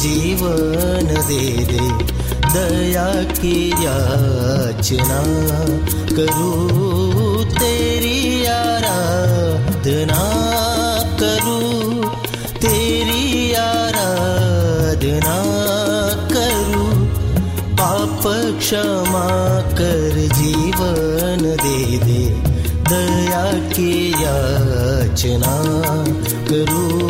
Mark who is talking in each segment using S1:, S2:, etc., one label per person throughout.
S1: जीवन दे दे, दया की याचना करूँ तेरी आराधना करूँ, तेरी आराधना करूँ। पाप क्षमा कर जीवन दे दे, दया की याचना करूँ।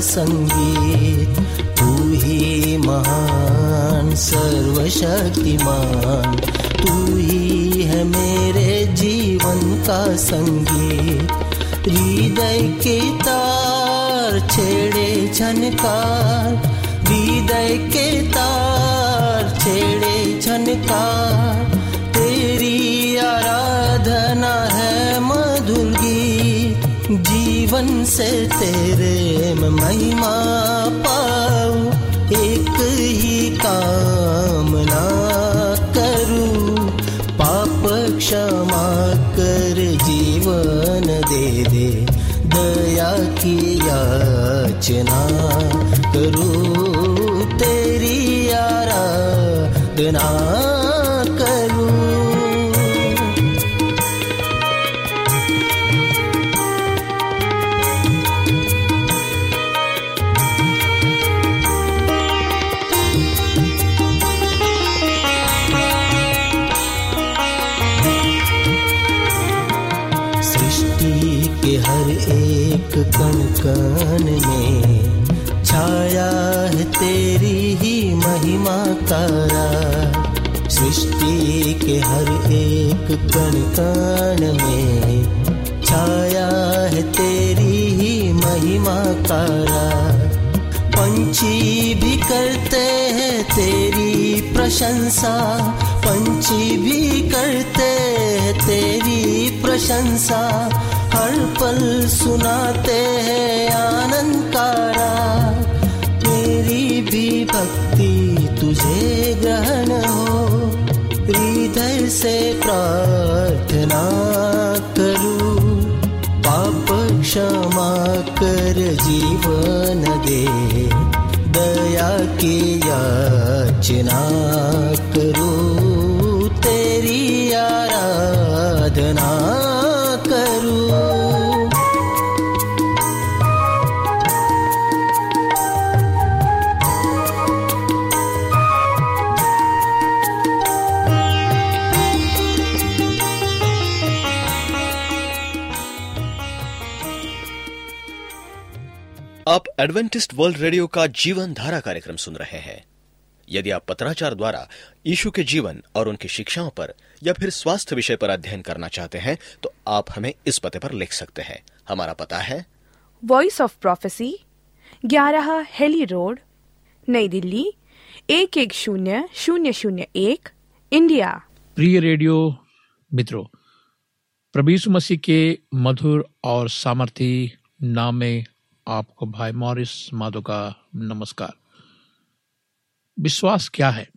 S1: संगीत, तू ही महान, सर्वशक्तिमान। तू ही है मेरे जीवन का संगीत। हृदय के तार छेड़े झनकार हृदय के तार छेड़े झनकार जीवन से तेरे मैं महिमा पाऊँ, एक ही कामना करूँ। पाप क्षमा कर जीवन दे दे, दया की याचना करूँ तेरी आराधना। के हर एक कण कण में छाया है तेरी ही महिमा तारा पंछी भी करते हैं तेरी प्रशंसा। पंछी भी करते हैं तेरी प्रशंसा। हर पल सुनाते हैं आनंद कारा मेरी भी भक्ति तुझे ग्रहण हो। हृदय से प्रार्थना करूँ पाप क्षमा कर जीवन दे दया की याचना करूँ।
S2: एडवेंटिस्ट वर्ल्ड रेडियो का जीवन धारा कार्यक्रम सुन रहे हैं। यदि आप पत्राचार द्वारा यीशु के जीवन और उनकी शिक्षाओं पर या फिर स्वास्थ्य विषय पर अध्ययन करना चाहते हैं तो आप हमें इस पते पर लिख सकते हैं। हमारा पता है
S3: वॉइस ऑफ़ प्रोफेसी ग्यारह हेली रोड नई दिल्ली एक एक शून्य शून्य शून्य एक इंडिया।
S4: प्रिय रेडियो मित्रों प्रभु मसीह के मधुर और सामर्थी नाम में आपको भाई मॉरिस माधो का नमस्कार। विश्वास क्या है?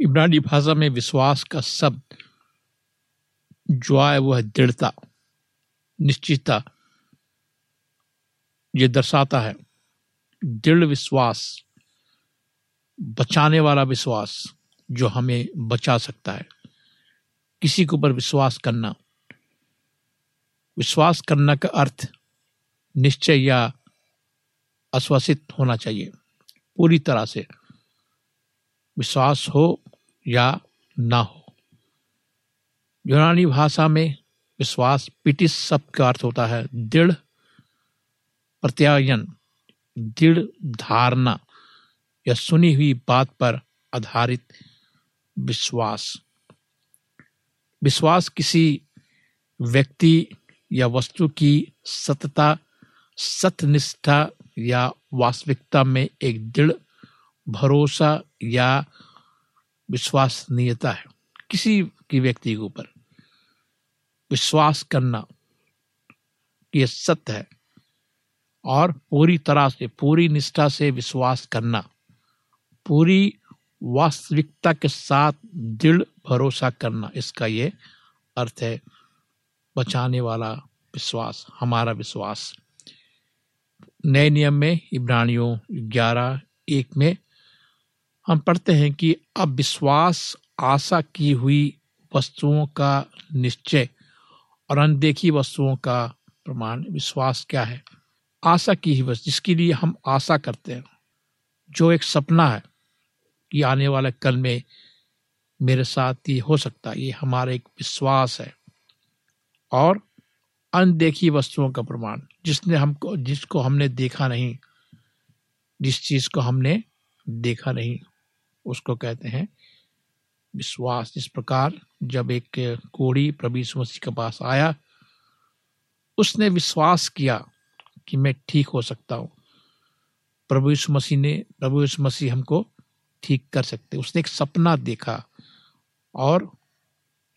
S4: इब्रानी भाषा में विश्वास का शब्द, जो है वह दृढ़ता, निश्चितता। ये दर्शाता है दृढ़ विश्वास, बचाने वाला विश्वास जो हमें बचा सकता है। किसी के ऊपर विश्वास करना, विश्वास करने का अर्थ निश्चय या आश्वासित होना चाहिए। पूरी तरह से विश्वास हो या ना हो। यूनानी भाषा में विश्वास पिटिस शब्द का अर्थ होता है दृढ़ प्रत्यायन, दृढ़ धारणा या सुनी हुई बात पर आधारित विश्वास। विश्वास किसी व्यक्ति या वस्तु की सतता सत्यनिष्ठा या वास्तविकता में एक दृढ़ भरोसा या विश्वसनीयता है। किसी की व्यक्ति के ऊपर विश्वास करना ये सत्य है और पूरी तरह से, पूरी निष्ठा से विश्वास करना, पूरी वास्तविकता के साथ दृढ़ भरोसा करना, इसका ये अर्थ है बचाने वाला विश्वास, हमारा विश्वास। नए नियम में, इब्रानियों ग्यारह, एक में, हम पढ़ते हैं कि अब विश्वास, आशा की हुई वस्तुओं का निश्चय और अनदेखी वस्तुओं का प्रमाण। विश्वास क्या है? आशा की ही वस्तु, जिसके लिए हम आशा करते हैं। जो एक सपना है कि आने वाले कल में मेरे साथ ये हो सकता है। ये हमारा एक विश्वास है। और अनदेखी वस्तुओं का प्रमाण, जिसने हमको, जिसको हमने देखा नहीं, जिस चीज़ को हमने देखा नहीं, उसको कहते हैं विश्वास। इस प्रकार जब एक कोड़ी प्रभु मसीह के पास आया, उसने विश्वास किया कि मैं ठीक हो सकता हूँ। प्रभु मसीह ने, प्रभु मसीह हमको ठीक कर सकते। उसने एक सपना देखा और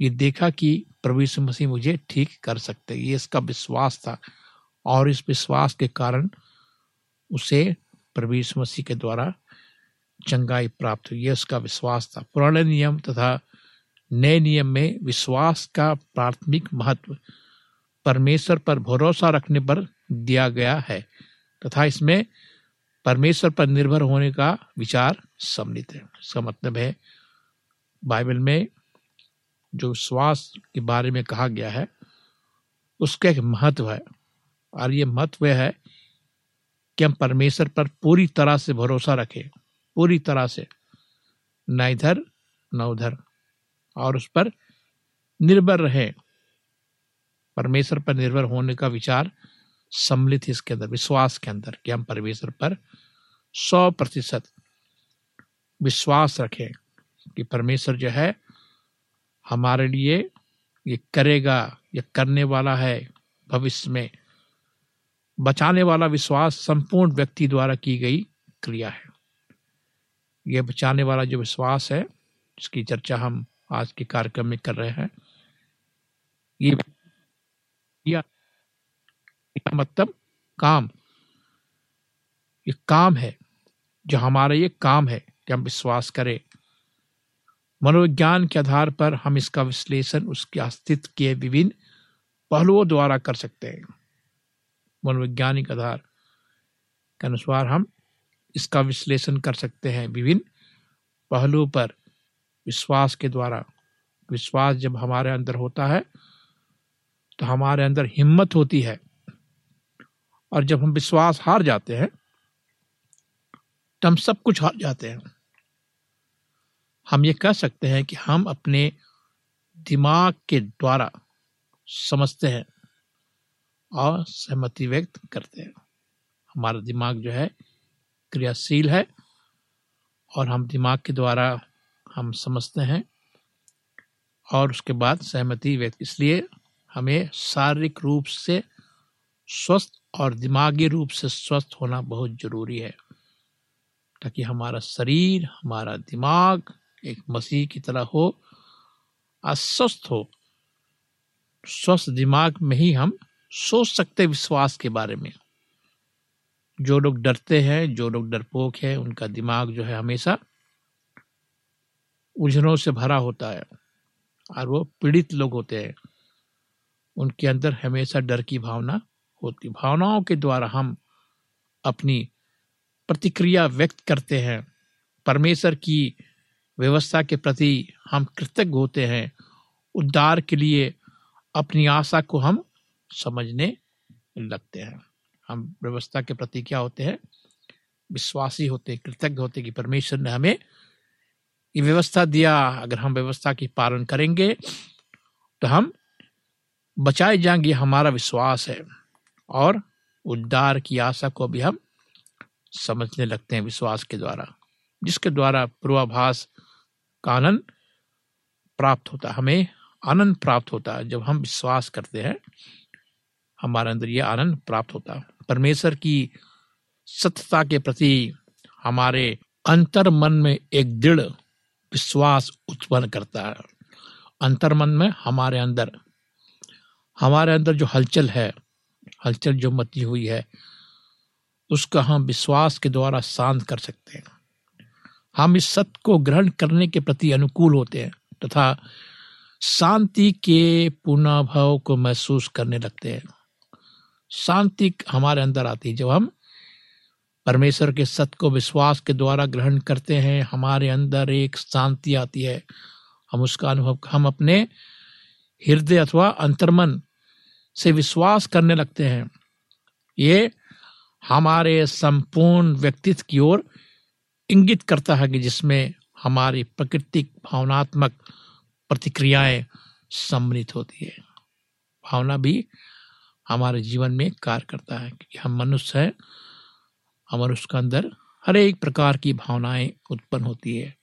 S4: ये देखा कि प्रभु यीशु मसीह मुझे ठीक कर सकते। ये इसका विश्वास था और इस विश्वास के कारण उसे प्रभु यीशु मसीह के द्वारा चंगाई प्राप्त हुई। ये उसका विश्वास था। पुराने नियम तथा नए नियम में विश्वास का प्राथमिक महत्व परमेश्वर पर भरोसा रखने पर दिया गया है तथा इसमें परमेश्वर पर निर्भर होने का विचार सम्मिलित है। इसका मतलब है बाइबल में जो विश्वास के बारे में कहा गया है, उसका एक महत्व है। और ये महत्व है कि हम परमेश्वर पर पूरी तरह से भरोसा रखें, पूरी तरह से। न इधर, न उधर। और उस पर निर्भर रहे। परमेश्वर पर निर्भर होने का विचार सम्मिलित इसके अंदर, विश्वास के अंदर कि हम परमेश्वर पर सौ प्रतिशत विश्वास रखें कि परमेश्वर जो है हमारे लिए ये करेगा, ये करने वाला है भविष्य में। बचाने वाला विश्वास संपूर्ण व्यक्ति द्वारा की गई क्रिया है। यह बचाने वाला जो विश्वास है, जिसकी चर्चा हम आज के कार्यक्रम में कर रहे हैं, ये या मतलब काम। ये काम है, जो हमारा ये काम है, कि हम विश्वास करें। मनोविज्ञान के आधार पर हम इसका विश्लेषण उसके अस्तित्व के विभिन्न पहलुओं द्वारा कर सकते हैं। मनोवैज्ञानिक आधार के अनुसार हम इसका विश्लेषण कर सकते हैं विभिन्न पहलुओं पर विश्वास के द्वारा। विश्वास जब हमारे अंदर होता है तो हमारे अंदर हिम्मत होती है। और जब हम विश्वास हार जाते हैं तो हम सब कुछ हार जाते हैं। हम ये कह सकते हैं कि हम अपने दिमाग के द्वारा समझते हैं और सहमति व्यक्त करते हैं। हमारा दिमाग जो है क्रियाशील है और हम दिमाग के द्वारा हम समझते हैं और उसके बाद सहमति व्यक्त। इसलिए हमें शारीरिक रूप से स्वस्थ और दिमागी रूप से स्वस्थ होना बहुत ज़रूरी है ताकि हमारा शरीर, हमारा दिमाग एक मसीह की तरह हो, अस्वस्थ हो, स्वस्थ दिमाग में ही हम सोच सकते विश्वास के बारे में। जो लोग डरते हैं, जो लोग डरपोक है, उनका दिमाग जो है हमेशा उलझनों से भरा होता है और वो पीड़ित लोग होते हैं। उनके अंदर हमेशा डर की भावना होती भावनाओं के द्वारा हम अपनी प्रतिक्रिया व्यक्त करते हैं। परमेश्वर की व्यवस्था के प्रति हम कृतज्ञ होते हैं। उद्धार के लिए अपनी आशा को हम समझने लगते हैं। हम व्यवस्था के प्रति क्या होते हैं? विश्वासी होते कृतज्ञ होते कि परमेश्वर ने हमें ये व्यवस्था दिया। अगर हम व्यवस्था की पालन करेंगे तो हम बचाए जाएँगे हमारा विश्वास है। और उद्धार की आशा को भी हम समझने लगते हैं विश्वास के द्वारा, जिसके द्वारा पूर्वाभास का आनंद प्राप्त होता है। हमें आनंद प्राप्त होता है। जब हम विश्वास करते हैं, हमारे अंदर यह आनंद प्राप्त होता है। परमेश्वर की सत्यता के प्रति हमारे अंतर मन में एक दृढ़ विश्वास उत्पन्न करता है। अंतर मन में हमारे अंदर हमारे अंदर जो हलचल है, हलचल जो मची हुई है, उसका हम विश्वास के द्वारा शांत कर सकते हैं। हम इस सत्य को ग्रहण करने के प्रति अनुकूल होते हैं तथा शांति के पुनर्भव को महसूस करने लगते हैं। शांति हमारे अंदर आती है। जब हम परमेश्वर के सत्य को विश्वास के द्वारा ग्रहण करते हैं, हमारे अंदर एक शांति आती है। हम उसका अनुभव, हम अपने हृदय अथवा अंतर्मन से विश्वास करने लगते हैं। ये हमारे संपूर्ण व्यक्तित्व की ओर इंगित करता है कि जिसमें हमारी प्रकृतिक भावनात्मक प्रतिक्रियाएँ सम्मिलित होती है। भावना भी हमारे जीवन में कार्य करता है, क्योंकि हम मनुष्य हैं, हमारे उसके अंदर हर एक प्रकार की भावनाएँ उत्पन्न होती है।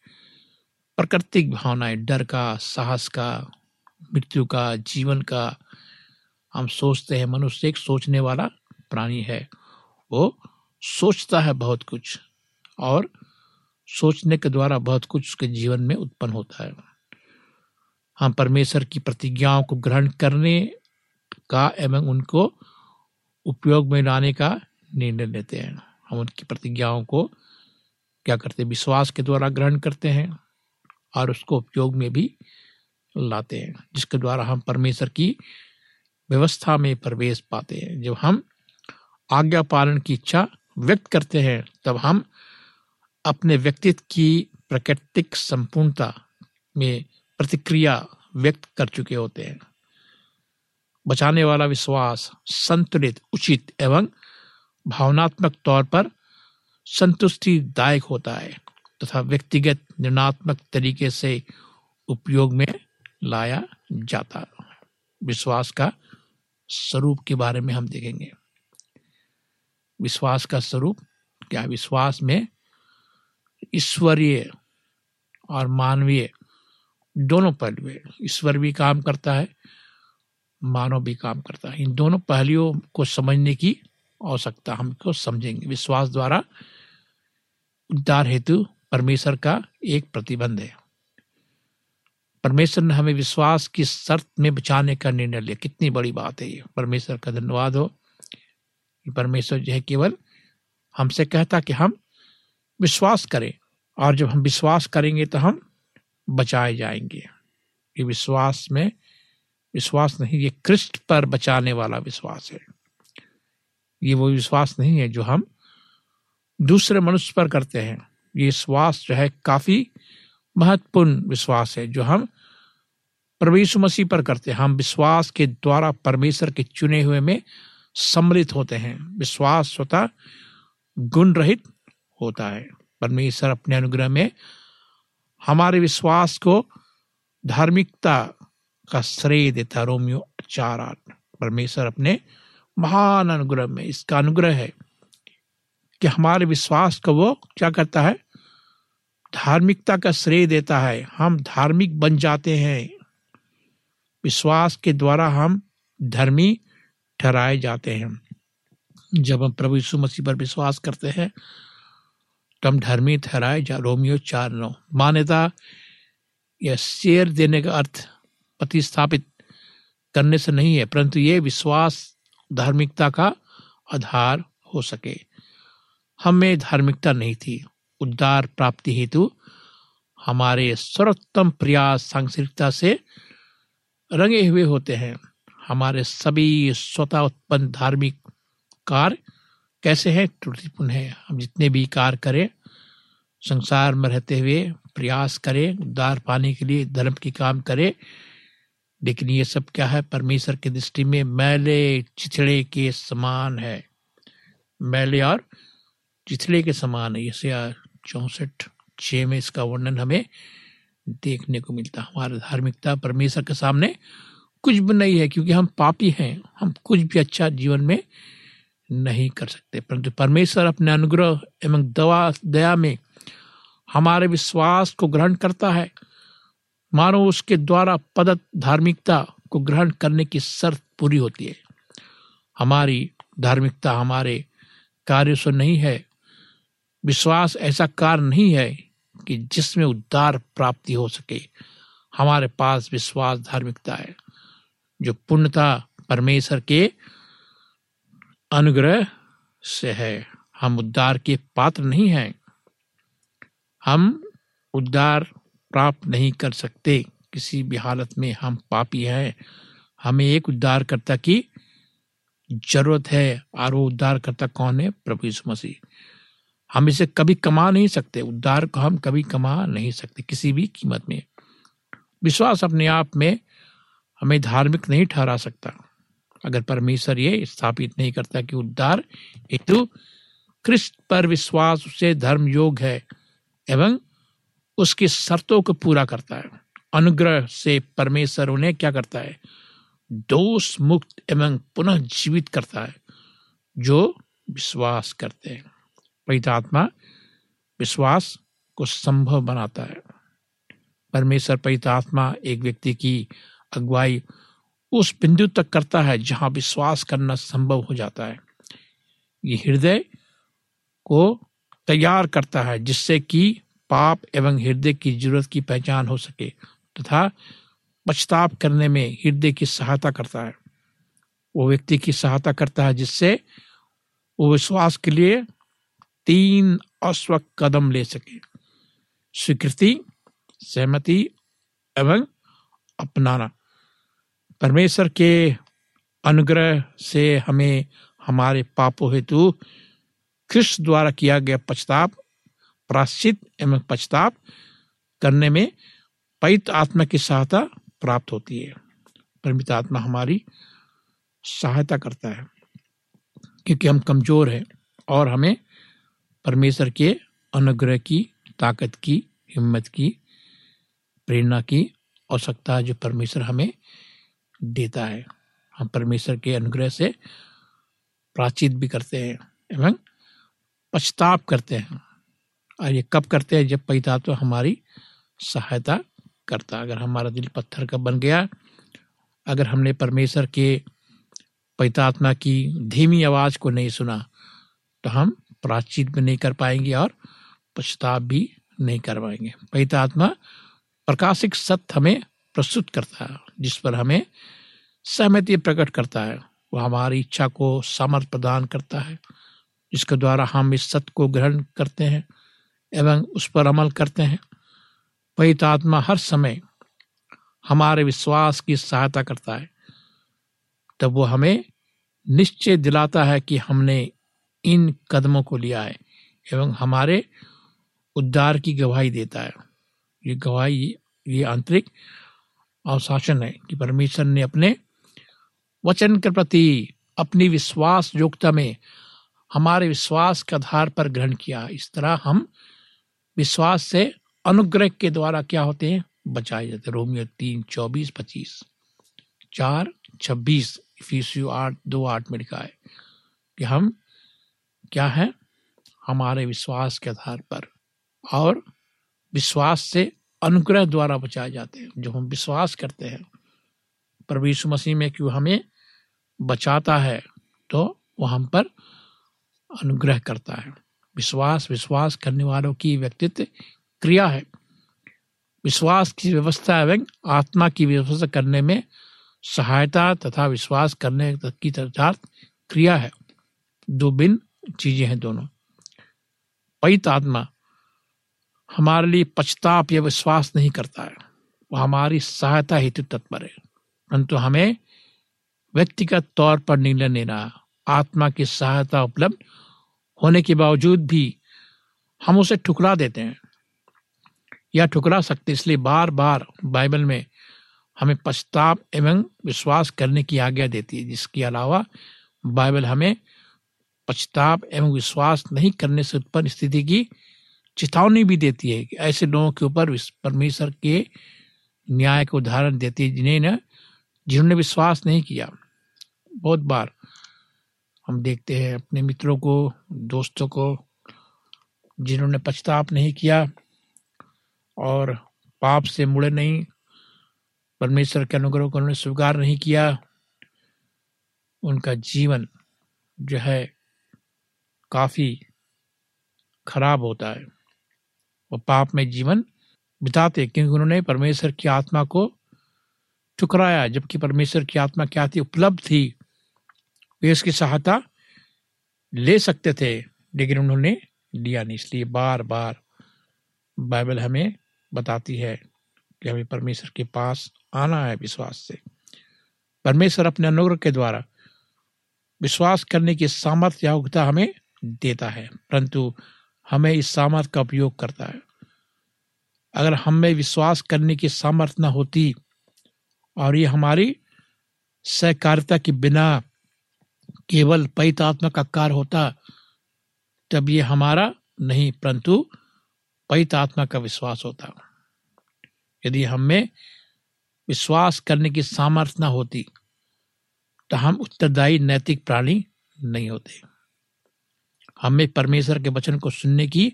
S4: प्राकृतिक भावनाएँ, डर का, साहस का, मृत्यु का, जीवन का, हम सोचते हैं, मनुष्य एक सोचने वाला प्राणी है। वो सोचता है बहुत कुछ और सोचने के द्वारा बहुत कुछ उसके जीवन में उत्पन्न होता है। हम परमेश्वर की प्रतिज्ञाओं को ग्रहण करने का एवं उनको उपयोग में लाने का निर्णय लेते हैं। हम उनकी प्रतिज्ञाओं को क्या करते हैं? विश्वास के द्वारा ग्रहण करते हैं और उसको उपयोग में भी लाते हैं, जिसके द्वारा हम परमेश्वर की व्यवस्था में प्रवेश पाते हैं। जब हम आज्ञा पालन की इच्छा व्यक्त करते हैं, तब हम अपने व्यक्तित्व की प्राकृतिक संपूर्णता में प्रतिक्रिया व्यक्त कर चुके होते हैं। बचाने वाला विश्वास, संतुलित, उचित एवं भावनात्मक तौर पर संतुष्टिदायक होता है तथा व्यक्तिगत निर्णात्मक तरीके से उपयोग में लाया जाता विश्वास का स्वरूप के बारे में हम देखेंगे। विश्वास का स्वरूप, क्या विश्वास में ईश्वरीय और मानवीय दोनों पहलू ईश्वर भी काम करता है, मानव भी काम करता है। इन दोनों पहलुओं को समझने की आवश्यकता हमको समझेंगे। विश्वास द्वारा उद्धार हेतु परमेश्वर का एक प्रतिबंध है। परमेश्वर ने हमें विश्वास की शर्त में बचाने का निर्णय लिया। कितनी बड़ी बात है ये। परमेश्वर का धन्यवाद हो। परमेश्वर जो है केवल हमसे कहता कि हम विश्वास करें। और जब हम विश्वास करेंगे तो हम बचाए जाएँगे। ये विश्वास में, विश्वास नहीं, ये कृष्ण पर बचाने वाला विश्वास है। ये वो विश्वास नहीं है जो हम दूसरे मनुष्य पर करते हैं। ये विश्वास जो है काफ़ी महत्वपूर्ण विश्वास है जो हम प्रभु मसीह पर करते हैं। हम विश्वास के द्वारा परमेश्वर के चुने हुए में सम्मिलित होते हैं। विश्वास स्वतः गुण रहित होता है। परमेश्वर अपने अनुग्रह में हमारे विश्वास को धार्मिकता का श्रेय देता रोमियो चार आठ। परमेश्वर अपने महान अनुग्रह में इसका अनुग्रह है कि हमारे विश्वास को वो क्या करता है? धार्मिकता का श्रेय देता है। हम धार्मिक बन जाते हैं। विश्वास के द्वारा हम धर्मी ठहराए जाते हैं। जब हम प्रभु यीशु मसीह पर विश्वास करते हैं तो हम धर्मी ठहराए जा, रोमियो चार नौ। मान्यता, यह शेयर देने का अर्थ प्रतिस्थापित करने से नहीं है, परंतु ये विश्वास धार्मिकता का आधार हो सके। हमें धार्मिकता नहीं थी। उद्धार प्राप्ति हेतु हमारे सर्वोत्तम प्रयास सांसारिकता से रंगे हुए होते हैं। हमारे सभी स्वतः उत्पन्न धार्मिक कार्य कैसे है? त्रुटिपूर्ण है। हम जितने भी कार्य करें, संसार में रहते हुए प्रयास करें, उद्धार पाने के लिए धर्म के काम करें। लेकिन ये सब क्या है? परमेश्वर की दृष्टि में मैले चिथड़े के समान है। मैले और चिथड़े के समान है। जैसे चौसठ छ में इसका वर्णन हमें देखने को मिलता। हमारा धार्मिकता परमेश्वर के सामने कुछ भी नहीं है, क्योंकि हम पापी हैं। हम कुछ भी अच्छा जीवन में नहीं कर सकते। परंतु परमेश्वर अपने अनुग्रह एवं दवा, दया में हमारे विश्वास को ग्रहण करता है। मानो उसके द्वारा पदत धार्मिकता को ग्रहण करने की शर्त पूरी होती है। हमारी धार्मिकता हमारे कार्य से नहीं है। विश्वास ऐसा कार्य नहीं है कि जिसमें उद्धार प्राप्ति हो सके। हमारे पास विश्वास धार्मिकता है, जो पूर्णता परमेश्वर के अनुग्रह से है। हम उद्धार के पात्र नहीं हैं। हम उद्धार प्राप्त नहीं कर सकते। किसी भी हालत में हम पापी हैं। हमें एक उद्धारकर्ता की ज़रूरत है। और वो उद्धारकर्ता कौन है? प्रभु यीशु मसीह। हम इसे कभी कमा नहीं सकते। उद्धार को हम कभी कमा नहीं सकते किसी भी कीमत में। विश्वास अपने आप में हमें धार्मिक नहीं ठहरा सकता। अगर परमेश्वर ये स्थापित नहीं करता कि उद्धार हेतु क्रिस्त पर विश्वास उसे धर्म योग है एवं उसकी शर्तों को पूरा करता है। अनुग्रह से परमेश्वर उन्हें क्या करता है? दोष मुक्त एवं पुनः जीवित करता है, जो विश्वास करते हैं। पवित्र आत्मा विश्वास को संभव बनाता है। परमेश्वर पवित्र आत्मा एक व्यक्ति की अगुवाई उस बिंदु तक करता है जहाँ विश्वास करना संभव हो जाता है। ये हृदय को तैयार करता है, जिससे कि पाप एवं हृदय की ज़रूरत की पहचान हो सके तथा तो पछताप करने में हृदय की सहायता करता है। वो व्यक्ति की सहायता करता है, जिससे वो विश्वास के लिए तीन अस्वक कदम ले सके। स्वीकृति, सहमति एवं अपनाना। परमेश्वर के अनुग्रह से हमें हमारे पापों हेतु कृष्ण द्वारा किया गया पछताप प्राश्चित एवं पछताप करने में पवित्र आत्मा की सहायता प्राप्त होती है। परमित आत्मा हमारी सहायता करता है, क्योंकि हम कमज़ोर हैं और हमें परमेश्वर के अनुग्रह की, ताकत की, हिम्मत की, प्रेरणा की आवश्यकता है जो परमेश्वर हमें देता है। हम परमेश्वर के अनुग्रह से प्राचित भी करते हैं, एवं पछताप करते हैं। और ये कब करते हैं? जब पैता तो हमारी सहायता करता अगर हमारा दिल पत्थर का बन गया, अगर हमने परमेश्वर के पैतात्मा की धीमी आवाज़ को नहीं सुना तो हम प्राचीत भी नहीं कर पाएँगे और पश्चाताप भी नहीं कर पाएँगे। पैतात्मा प्रकाशिक सत्य हमें प्रस्तुत करता है। जिस पर हमें सहमति प्रकट करता है, वह हमारी इच्छा को सामर्थ प्रदान करता है, जिसके द्वारा हम इस सत्य को ग्रहण करते हैं एवं उस पर अमल करते हैं। पवित्र आत्मा हर समय हमारे विश्वास की सहायता करता है। तब वो हमें निश्चय दिलाता है कि हमने इन कदमों को लिया है एवं हमारे उद्धार की गवाही देता है। ये गवाही, ये आंतरिक अवशासन है कि परमेश्वर ने अपने वचन के प्रति अपनी विश्वास योग्यता में हमारे विश्वास के आधार पर ग्रहण किया। इस तरह हम विश्वास से अनुग्रह के द्वारा क्या होते हैं? बचाए जाते हैं। रोमियो तीन, चौबीस, पच्चीस, चार, छब्बीस आठ, दो आठ में लिखा है कि हम क्या है? हमारे विश्वास के आधार पर और विश्वास से अनुग्रह द्वारा बचाए जाते हैं, जो हम विश्वास करते हैं। प्रभु यीशु मसीह में क्यों हमें बचाता है तो वो हम पर अनुग्रह करता है। विश्वास विश्वास करने वालों की व्यक्तित्व क्रिया है। विश्वास की व्यवस्था एवं आत्मा की व्यवस्था करने में सहायता तथा विश्वास करने की तथार्थ क्रिया है। दो भिन्न चीज़ें हैं दोनों। पैत आत्मा हमारे लिए पछताप या विश्वास नहीं करता है। वह हमारी सहायता हेतु तत्पर है। परंतु हमें व्यक्तिगत तौर पर निर्णय लेना, आत्मा की सहायता उपलब्ध होने के बावजूद भी हम उसे ठुकरा देते हैं। या ठुकरा सकते इसलिए बार बार बाइबल में हमें पश्चाताप एवं विश्वास करने की आज्ञा देती है। जिसके अलावा बाइबल हमें पश्चाताप एवं विश्वास नहीं करने से उत्पन्न स्थिति की चेतावनी भी देती है कि ऐसे लोगों के ऊपर परमेश्वर के न्याय का उदाहरण देती है जिन्हें जिन्होंने विश्वास नहीं किया। बहुत बार हम देखते हैं अपने मित्रों को, दोस्तों को, जिन्होंने पछताप नहीं किया और पाप से मुड़े नहीं, परमेश्वर के अनुग्रह को उन्होंने स्वीकार नहीं किया, उनका जीवन जो है काफ़ी खराब होता है। वो पाप में जीवन बिताते क्योंकि उन्होंने परमेश्वर की आत्मा को ठुकराया, जबकि परमेश्वर की आत्मा क्या थी? उपलब्ध थी। वे उसकी सहायता ले सकते थे, लेकिन उन्होंने लिया नहीं। इसलिए बार बार बाइबल हमें बताती है कि हमें परमेश्वर के पास आना है विश्वास से। परमेश्वर अपने अनुग्रह के द्वारा विश्वास करने की सामर्थ्य योग्यता हमें देता है। परंतु हमें इस सामर्थ्य का उपयोग करता है। अगर हमें विश्वास करने की सामर्थ्य न होती और ये हमारी सहकारिता के बिना केवल पैत आत्मा का कार्य होता, तब ये हमारा नहीं, परंतु पैत आत्मा का विश्वास होता। यदि हमें विश्वास करने की सामर्थ्य न होती तो हम उत्तरदायी नैतिक प्राणी नहीं होते। हमें परमेश्वर के वचन को सुनने की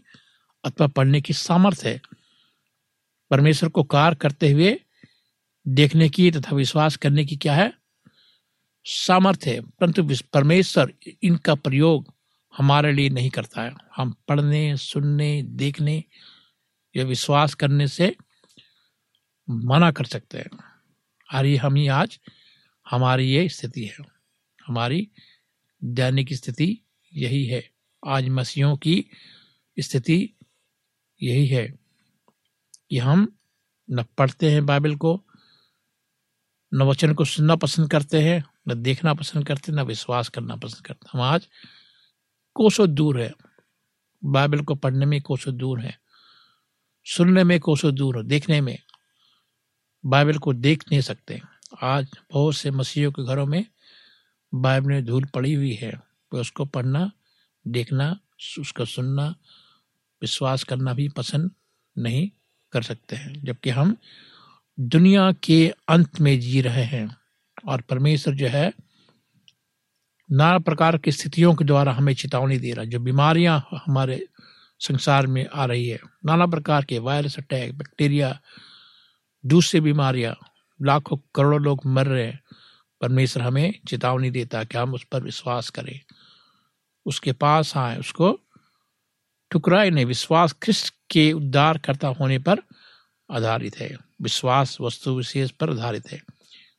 S4: अथवा पढ़ने की सामर्थ्य है। परमेश्वर को कार्य करते हुए देखने की तथा विश्वास करने की क्या है? सामर्थ्य है, परंतु परमेश्वर इनका प्रयोग हमारे लिए नहीं करता है। हम पढ़ने, सुनने, देखने या विश्वास करने से मना कर सकते हैं। ये हम ही आज हमारी ये स्थिति है। हमारी दैनिक स्थिति यही है। आज मसीहों की स्थिति यही है कि हम न पढ़ते हैं बाइबल को, न वचन को सुनना पसंद करते हैं, न देखना पसंद करते, न विश्वास करना पसंद करते। हम आज कोसों दूर है। बाइबल को पढ़ने में कोसों दूर है। सुनने में कोसों दूर है। देखने में। बाइबल को देख नहीं सकते। आज बहुत से मसीहों के घरों में बाइबल में धूल पड़ी हुई है। वे उसको पढ़ना देखना, उसका सुनना, विश्वास करना भी पसंद नहीं कर सकते हैं। जबकि हम दुनिया के अंत में जी रहे हैं और परमेश्वर जो है, नाना प्रकार की स्थितियों के द्वारा हमें चेतावनी दे रहा है। जो बीमारियाँ हमारे संसार में आ रही है, नाना प्रकार के वायरस अटैक, बैक्टीरिया, दूसरी बीमारियाँ, लाखों करोड़ों लोग मर रहे हैं। परमेश्वर हमें चेतावनी देता है कि हम उस पर विश्वास करें। उसके पास आए, उसको ठुकराए नहीं, विश्वास ख्रिस्त के उद्धार करता होने पर आधारित है। विश्वास वस्तु विशेष पर आधारित है।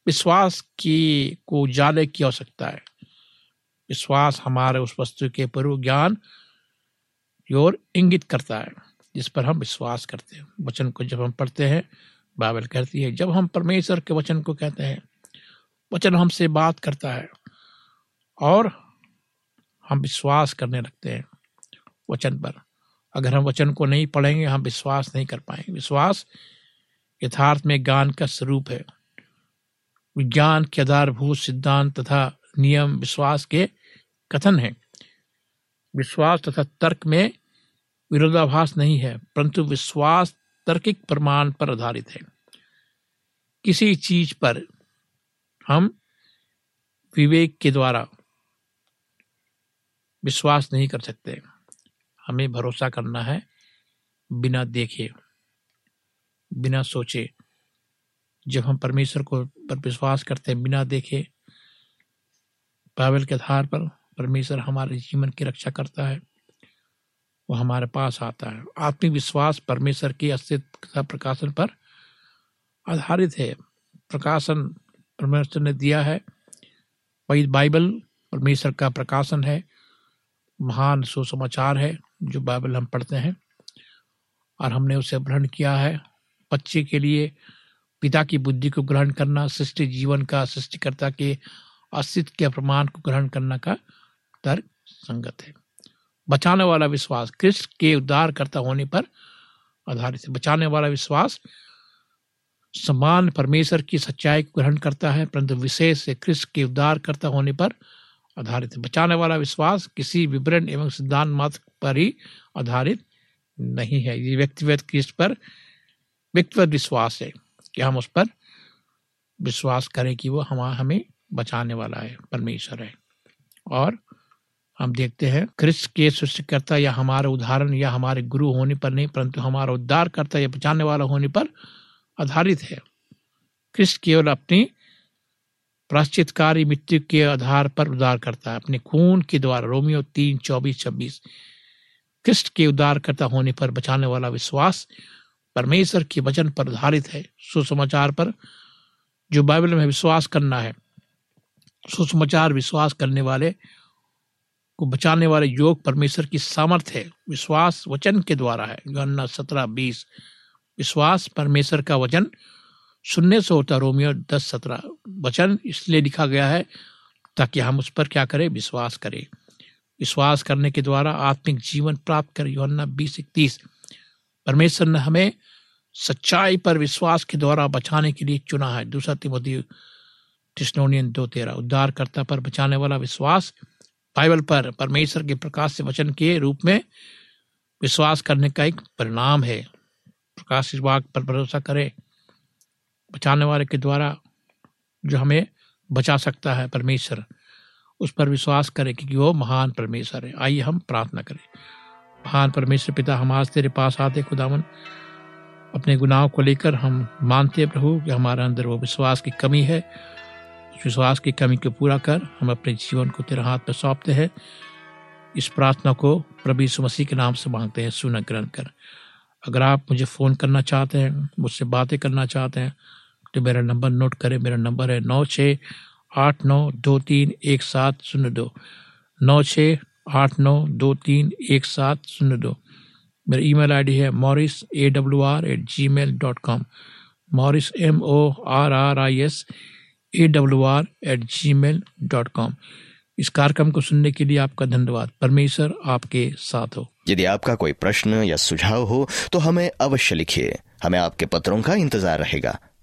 S4: विश्वास की, को उजाले की आवश्यकता है। विश्वास हमारे उस वस्तु के पूर्व ज्ञान की ओर इंगित करता है, जिस पर हम विश्वास करते हैं। वचन को जब हम पढ़ते हैं, बाइबल कहती है, जब हम परमेश्वर के वचन को कहते हैं, वचन हमसे बात करता है और हम विश्वास करने लगते हैं वचन पर। अगर हम वचन को नहीं पढ़ेंगे, हम विश्वास नहीं कर पाएँगे। विश्वास यथार्थ में ज्ञान का स्वरूप है। विज्ञान के आधारभूत सिद्धांत तथा नियम विश्वास के कथन है। विश्वास तथा तर्क में विरोधाभास नहीं है, परंतु विश्वास तर्किक प्रमाण पर आधारित है। किसी चीज़ पर हम विवेक के द्वारा विश्वास नहीं कर सकते। हमें भरोसा करना है, बिना देखे, बिना सोचे। जब हम परमेश्वर को पर विश्वास करते हैं, बिना देखे, बाइबल के आधार पर परमेश्वर हमारे जीवन की रक्षा करता है, वो हमारे पास आता है। आत्मिक विश्वास परमेश्वर के अस्तित्व का प्रकाशन पर आधारित है। प्रकाशन परमेश्वर ने दिया है, वही बाइबल परमेश्वर का प्रकाशन है। महान सुसमाचार है, जो बाइबल हम पढ़ते हैं, और हमने उसे ग्रहण किया है। बच्चे के लिए पिता की बुद्धि को ग्रहण करना, सृष्टि जीवन का, सृष्टिकर्ता के अस्तित्व के प्रमाण को ग्रहण करना का तर्क संगत है। बचाने वाला विश्वास कृष्ण के उद्धार करता होने पर आधारित है। बचाने वाला विश्वास समान परमेश्वर की सच्चाई को ग्रहण करता है, परंतु विशेष से कृष्ण के उद्धार करता होने पर आधारित है। बचाने वाला विश्वास किसी विवरण एवं सिद्धांत मात्र पर ही आधारित नहीं है। ये व्यक्तिगत कृष्ण पर? व्यक्तिगत विश्वास है कि हम उस पर विश्वास करें कि वो हम, हमें बचाने वाला है, परमेश्वर है। और हम देखते हैं कृष्ण के सृष्टिकर्ता या हमारे उदाहरण या हमारे गुरु होने पर नहीं, परंतु हमारा उद्धार करता या बचाने वाला होने पर आधारित है। कृष्ण केवल अपनी प्राश्चितकारी मृत्यु के आधार पर उद्धार करता है। अपने खून के द्वारा, रोमियो तीन, चौबीस, छब्बीस। कृष्ण के उद्धार करता होने पर बचाने वाला विश्वास परमेश्वर के वचन पर आधारित है। सुसमाचार पर, जो बाइबल में विश्वास करना है, सुसमाचार विश्वास करने वाले को बचाने वाले योग परमेश्वर की सामर्थ्य है। विश्वास वचन के द्वारा है। योहन्ना सत्रह, बीस। विश्वास परमेश्वर का वचन सुनने से होता रोमियो दस सत्रह वचन इसलिए लिखा गया है ताकि हम उस पर क्या करें? विश्वास करें। विश्वास करने के द्वारा आत्मिक जीवन प्राप्त करें। योहन्ना बीस इकतीस, परमेश्वर ने हमें सच्चाई पर विश्वास के द्वारा बचाने के लिए चुना है। दूसरा तिमोती टिस्नोनियन दो तेरह, उद्धारकर्ता पर बचाने वाला विश्वास बाइबल पर परमेश्वर के प्रकाश से वचन के रूप में विश्वास करने का एक परिणाम है। प्रकाश विभाग पर भरोसा करें। बचाने वाले के द्वारा जो हमें बचा सकता है परमेश्वर, उस पर विश्वास करें क्योंकि वो महान परमेश्वर है। आइए हम प्रार्थना करें। महान परमेश्वर पिता, हम आज तेरे पास आते खुदावन। अपने गुनाहों को लेकर हम मानते प्रभु कि हमारे अंदर वो विश्वास की कमी है। उस विश्वास की कमी को पूरा कर हम अपने जीवन को तेरे हाथ में सौंपते हैं। इस प्रार्थना को प्रभु मसीह के नाम से मांगते हैं सुन ग्रहण कर। अगर आप मुझे फ़ोन करना चाहते हैं, मुझसे बातें करना चाहते हैं तो मेरा नंबर नोट करें, मेरा नंबर है नौ छः आठ नौ दो तीन एक सात शून्य दो। नौ छः आठ नौ दो तीन एक सात शून्य दो। मेरा ईमेल आईडी है Morris A W R at Gmail dot com. Morris M O R R I S A W R at Gmail dot com. इस कार्यक्रम को सुनने के लिए आपका धन्यवाद। परमेश्वर आपके साथ हो।
S2: यदि आपका कोई प्रश्न या सुझाव हो तो हमें अवश्य लिखिए। हमें आपके पत्रों का इंतज़ार रहेगा।